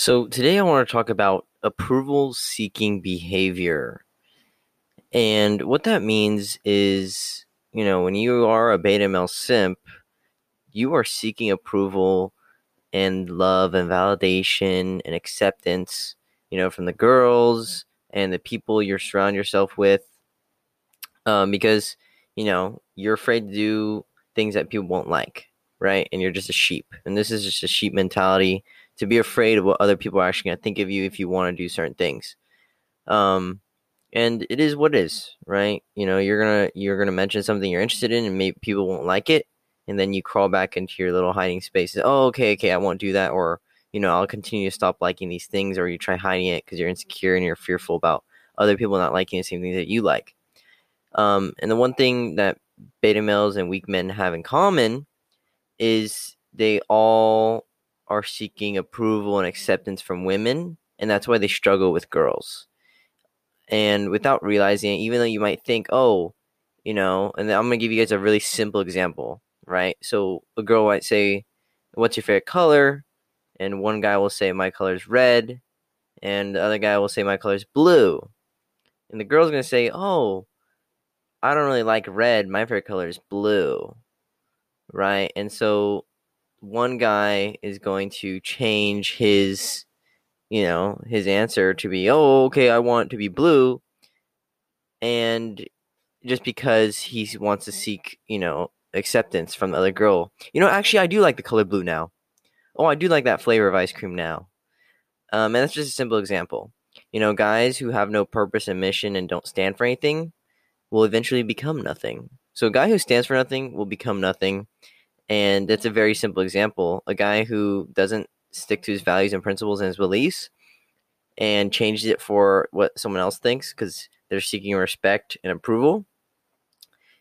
So, today I want to talk about approval seeking behavior. And what that means is, you know, when you are a beta male simp, you are seeking approval and love and validation and acceptance, you know, from the girls and the people you surround yourself with. Um, because, you know, you're afraid to do things that people won't like, right? And you're just a sheep. And this is just a sheep mentality to be afraid of what other people are actually going to think of you if you want to do certain things. Um, and it is what it is, right? You know, you're gonna you're gonna mention something you're interested in, and maybe people won't like it, and then you crawl back into your little hiding space. Oh, okay, okay, I won't do that, or you know, I'll continue to stop liking these things, or you try hiding it because you're insecure and you're fearful about other people not liking the same things that you like. Um, and the one thing that beta males and weak men have in common is they all are seeking approval and acceptance from women, and that's why they struggle with girls. And without realizing it, even though you might think, oh, you know, and I'm gonna give you guys a really simple example, right? So a girl might say, What's your favorite color? And one guy will say, My color is red, and the other guy will say, My color is blue. And the girl's gonna say, Oh, I don't really like red. My favorite color is blue. Right? And so one guy is going to change his you know his answer to be oh okay i want to be blue and just because he wants to seek you know acceptance from the other girl. You know actually i do like the color blue now. Oh i do like that flavor of ice cream now. Um, and that's just a simple example. You know guys who have no purpose and mission and don't stand for anything will eventually become nothing. So a guy who stands for nothing will become nothing and it's a very simple example. A guy who doesn't stick to his values and principles and his beliefs and changes it for what someone else thinks because they're seeking respect and approval,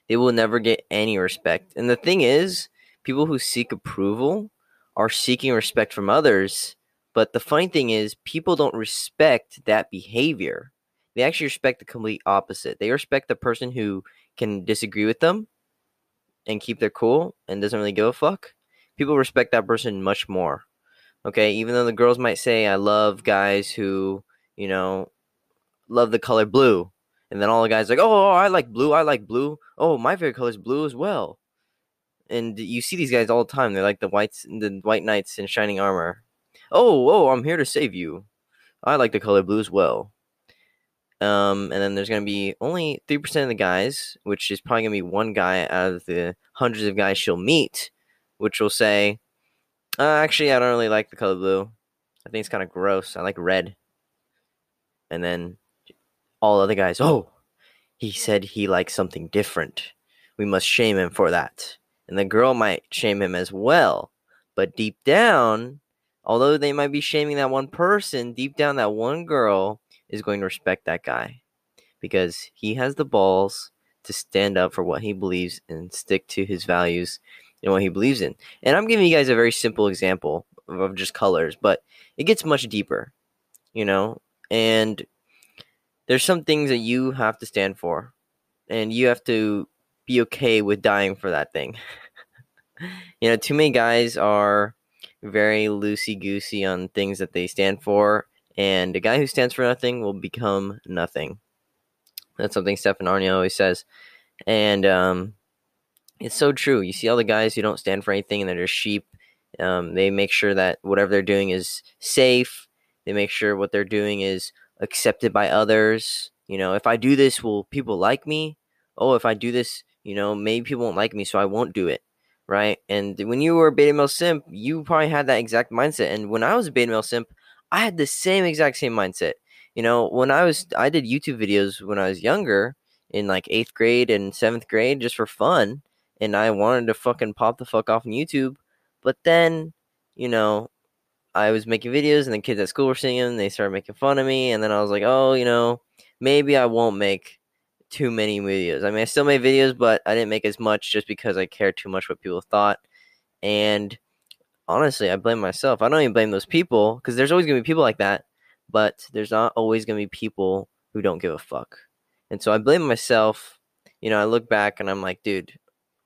they will never get any respect. And the thing is, people who seek approval are seeking respect from others. But the funny thing is, people don't respect that behavior. They actually respect the complete opposite. They respect the person who can disagree with them and keep their cool and doesn't really give a fuck, people respect that person much more. Okay, even though the girls might say, I love guys who, you know, love the color blue. And then all the guys like, oh, oh, oh, I like blue. I like blue. Oh, my favorite color is blue as well. And you see these guys all the time. They're like the whites, the white knights in shining armor. Oh, oh, I'm here to save you. I like the color blue as well. Um, and then there's going to be only 3% of the guys, which is probably going to be one guy out of the hundreds of guys she'll meet, which will say, uh, actually, I don't really like the color blue. I think it's kind of gross. I like red. And then all other guys, oh, he said he likes something different. We must shame him for that. And the girl might shame him as well. But deep down, although they might be shaming that one person, deep down, that one girl is going to respect that guy because he has the balls to stand up for what he believes and stick to his values and what he believes in. And I'm giving you guys a very simple example of just colors, but it gets much deeper, you know? And there's some things that you have to stand for, and you have to be okay with dying for that thing. you know, too many guys are very loosey goosey on things that they stand for and a guy who stands for nothing will become nothing. That's something Stefan Aarnio always says, and um, it's so true. You see all the guys who don't stand for anything and they're just sheep. Um, they make sure that whatever they're doing is safe. They make sure what they're doing is accepted by others. You know, if I do this, will people like me? Oh, if I do this, you know, maybe people won't like me, so I won't do it. Right. And when you were a beta male simp, you probably had that exact mindset. And when I was a beta male simp, I had the same exact same mindset. You know, when I was I did YouTube videos when I was younger in like eighth grade and seventh grade just for fun, and I wanted to fucking pop the fuck off on YouTube. But then, you know, I was making videos and the kids at school were seeing them. They started making fun of me, and then I was like, oh, you know, maybe I won't make too many videos. I mean, I still made videos, but I didn't make as much just because I cared too much what people thought. And honestly, I blame myself. I don't even blame those people because there's always gonna be people like that, but there's not always gonna be people who don't give a fuck. And so I blame myself. You know, I look back and I'm like, dude,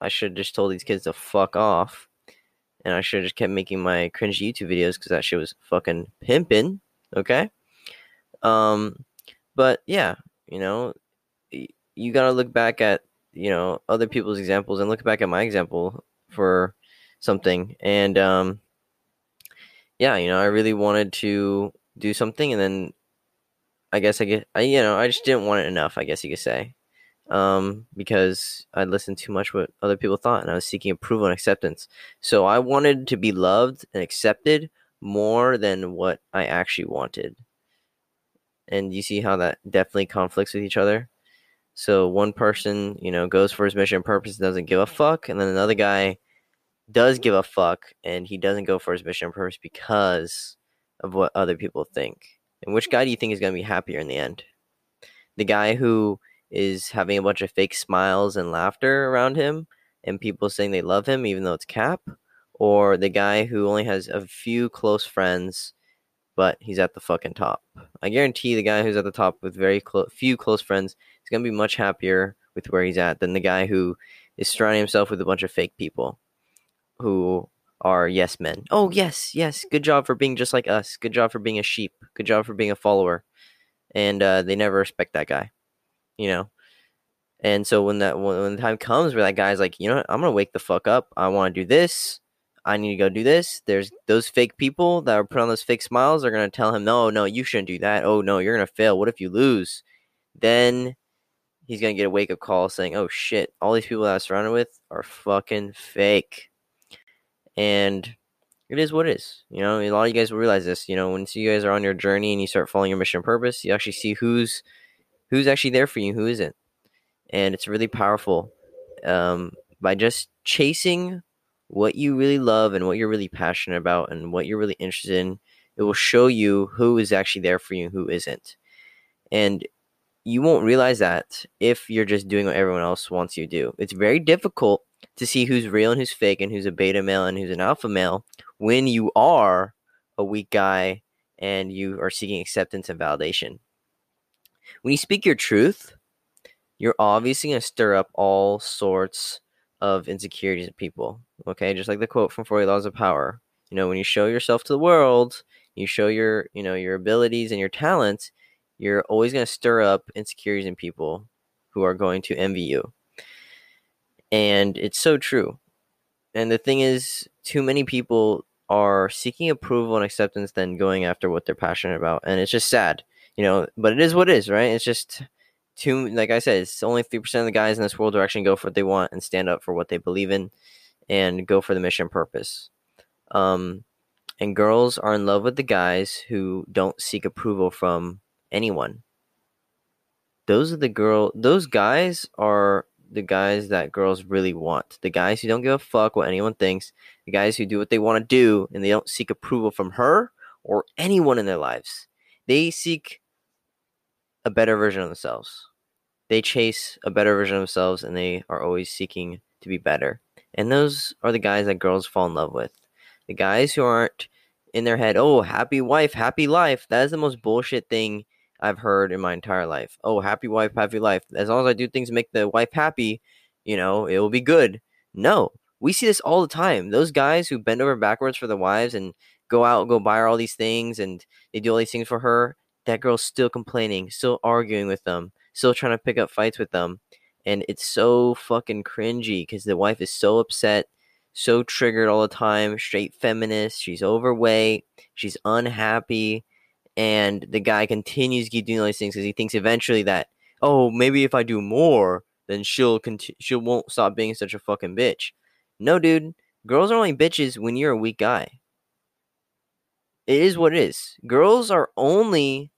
I should have just told these kids to fuck off. and I should have just kept making my cringe YouTube videos because that shit was fucking pimping. Okay. Um, but yeah, you know, you gotta look back at you know other people's examples and look back at my example for something. And um yeah you know i really wanted to do something and then i guess i get i you know i just didn't want it enough i guess you could say. Um because i listened too much what other people thought and i was seeking approval and acceptance. So i wanted to be loved and accepted more than what i actually wanted. And you see how that definitely conflicts with each other? So one person, you know, goes for his mission and purpose, doesn't give a fuck, and then another guy does give a fuck and he doesn't go for his mission purpose because of what other people think. And which guy do you think is going to be happier in the end? The guy who is having a bunch of fake smiles and laughter around him and people saying they love him even though it's cap or the guy who only has a few close friends but he's at the fucking top. I guarantee the guy who's at the top with very clo- few close friends is going to be much happier with where he's at than the guy who is surrounding himself with a bunch of fake people who are yes men. Oh, yes, yes. Good job for being just like us. Good job for being a sheep. Good job for being a follower. And uh, they never respect that guy, you know? And so when that when the time comes where that guy's like, you know what, I'm gonna wake the fuck up. I want to do this. I need to go do this. There's those fake people that are put on those fake smiles are gonna tell him, no, no, you shouldn't do that. Oh no, you're gonna fail. What if you lose? Then he's gonna get a wake up call saying, oh shit, all these people that I'm surrounded with are fucking fake. And it is what it is. You know, a lot of you guys will realize this. You know, once you guys are on your journey and you start following your mission purpose, you actually see who's who's actually there for you, who isn't, and it's really powerful. Um, by just chasing what you really love and what you're really passionate about and what you're really interested in, it will show you who is actually there for you and who isn't. And you won't realize that if you're just doing what everyone else wants you to do. It's very difficult to see who's real and who's fake and who's a beta male and who's an alpha male when you are a weak guy and you are seeking acceptance and validation. When you speak your truth, you're obviously going to stir up all sorts of insecurities in people. Okay, just like the quote from 40 Laws of Power. You know, when you show yourself to the world, you show your, you know, your abilities and your talents, you're always going to stir up insecurities in people who are going to envy you. And it's so true. And the thing is, too many people are seeking approval and acceptance than going after what they're passionate about. And it's just sad, you know, but it is what it is, right? It's just too like I said, it's only three percent of the guys in this world who actually go for what they want and stand up for what they believe in and go for the mission purpose. Um, and girls are in love with the guys who don't seek approval from anyone. Those are the girl. Those guys are the guys that girls really want. The guys who don't give a fuck what anyone thinks. The guys who do what they want to do and they don't seek approval from her or anyone in their lives. They seek a better version of themselves. They chase a better version of themselves and they are always seeking to be better. And those are the guys that girls fall in love with. The guys who aren't in their head, oh, happy wife, happy life. That is the most bullshit thing I've heard in my entire life. Oh, happy wife, happy life. As long as I do things to make the wife happy, you know, it will be good. No, we see this all the time. Those guys who bend over backwards for the wives and go out, go buy her all these things, and they do all these things for her that girl's still complaining, still arguing with them, still trying to pick up fights with them. And it's so fucking cringy because the wife is so upset, so triggered all the time, straight feminist. She's overweight, she's unhappy. And the guy continues keep doing all these things because he thinks eventually that, oh, maybe if I do more, then she'll continue, she won't stop being such a fucking bitch. No, dude. Girls are only bitches when you're a weak guy. It is what it is. Girls are only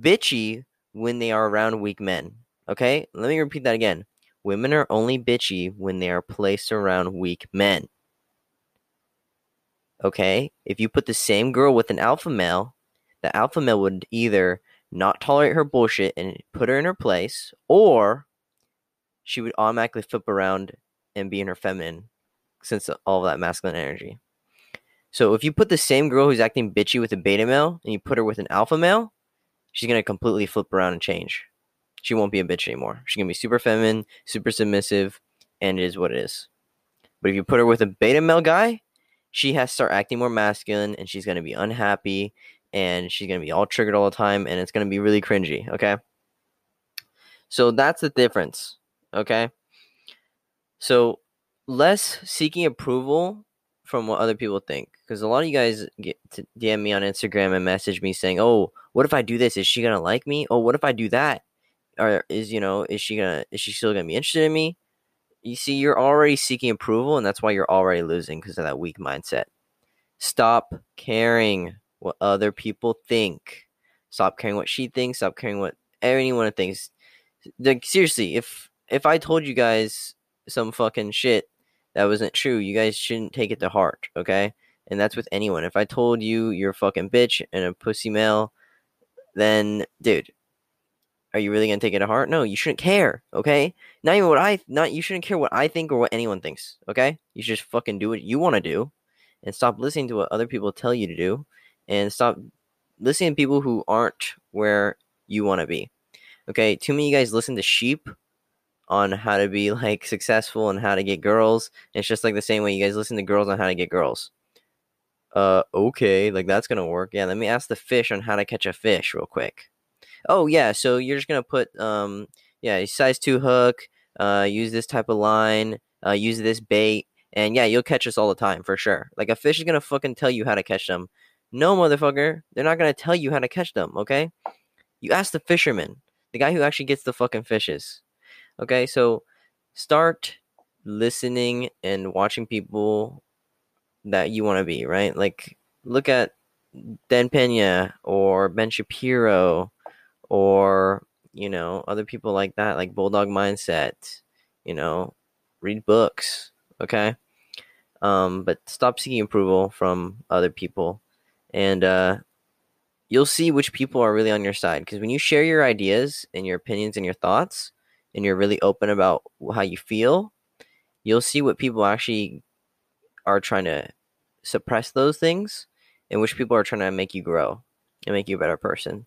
bitchy when they are around weak men. Okay? Let me repeat that again. Women are only bitchy when they are placed around weak men. Okay? If you put the same girl with an alpha male, the alpha male would either not tolerate her bullshit and put her in her place, or she would automatically flip around and be in her feminine since all that masculine energy. So if you put the same girl who's acting bitchy with a beta male and you put her with an alpha male, she's gonna completely flip around and change. She won't be a bitch anymore. She's gonna be super feminine, super submissive, and it is what it is. But if you put her with a beta male guy, she has to start acting more masculine and she's to be unhappy and she's going to be all triggered all the time and it's going to be really cringy, okay? So that's the difference, okay? So less seeking approval from what other people think because a lot of you guys get to DM me on Instagram and message me saying, "Oh, what if I do this? Is she gonna like me? Oh, what if I do that? Or is you know is she gonna is she still gonna be interested in me?" You see, you're already seeking approval, and that's why you're already losing because of that weak mindset. Stop caring what other people think. Stop caring what she thinks. Stop caring what anyone thinks. Like seriously, if if I told you guys some fucking shit that wasn't true, you guys shouldn't take it to heart, okay? And that's with anyone. If I told you you're a fucking bitch and a pussy male, then dude, are you really gonna take it to heart? No, you shouldn't care, okay? Not even what I not you shouldn't care what I think or what anyone thinks, okay? You should just fucking do what you want to do and stop listening to what other people tell you to do and stop listening to people who aren't where you want to be. Okay, too many you guys listen to sheep on how to be like successful and how to get girls. It's just like the same way you guys listen to girls on how to get girls. Uh, okay, like that's gonna work. Yeah, let me ask the fish on how to catch a fish real quick. Oh yeah, so you're just gonna put um, yeah, size two hook. Uh, use this type of line. Uh, use this bait, and yeah, you'll catch us all the time for sure. Like a fish is gonna fucking tell you how to catch them. No, motherfucker, they're not gonna tell you how to catch them. Okay, you ask the fisherman, the guy who actually gets the fucking fishes. Okay, so start listening and watching people that you want to be, right? Like look at Dan Pena or Ben Shapiro or you know other people like that, like Bulldog Mindset. You know, read books, okay? Um, but stop seeking approval from other people, and uh, you'll see which people are really on your side. Because when you share your ideas and your opinions and your thoughts, and you're really open about how you feel, you'll see what people actually are trying to suppress those things and which people are trying to make you grow and make you a better person.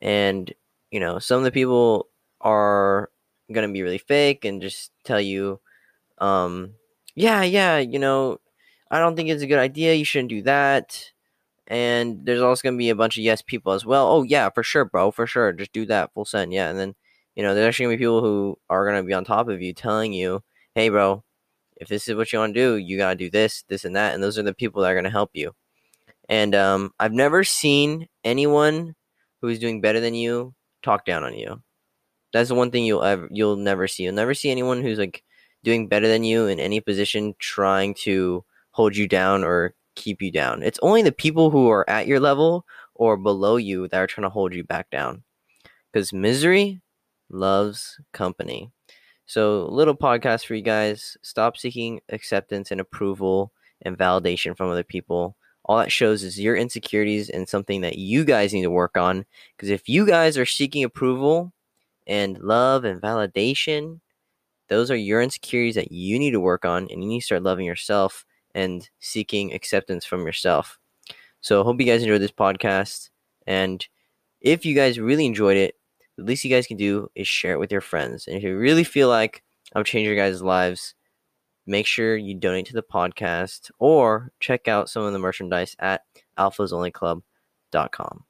And, you know, some of the people are going to be really fake and just tell you, um, yeah, yeah, you know, I don't think it's a good idea. You shouldn't do that. And there's also going to be a bunch of yes people as well. Oh, yeah, for sure, bro, for sure. Just do that full send. Yeah. And then you know, there's actually gonna be people who are gonna be on top of you, telling you, "Hey, bro, if this is what you want to do, you gotta do this, this, and that." And those are the people that are gonna help you. And um, I've never seen anyone who's doing better than you talk down on you. That's the one thing you'll ever you'll never see. You'll never see anyone who's like doing better than you in any position trying to hold you down or keep you down. It's only the people who are at your level or below you that are trying to hold you back down. Because misery loves company. So, little podcast for you guys. Stop seeking acceptance and approval and validation from other people. All that shows is your insecurities and something that you guys need to work on. Because if you guys are seeking approval and love and validation, those are your insecurities that you need to work on, and you need to start loving yourself and seeking acceptance from yourself. So, hope you guys enjoyed this podcast. And if you guys really enjoyed it, the least you guys can do is share it with your friends. And if you really feel like I've changed your guys' lives, make sure you donate to the podcast or check out some of the merchandise at alphasonlyclub.com.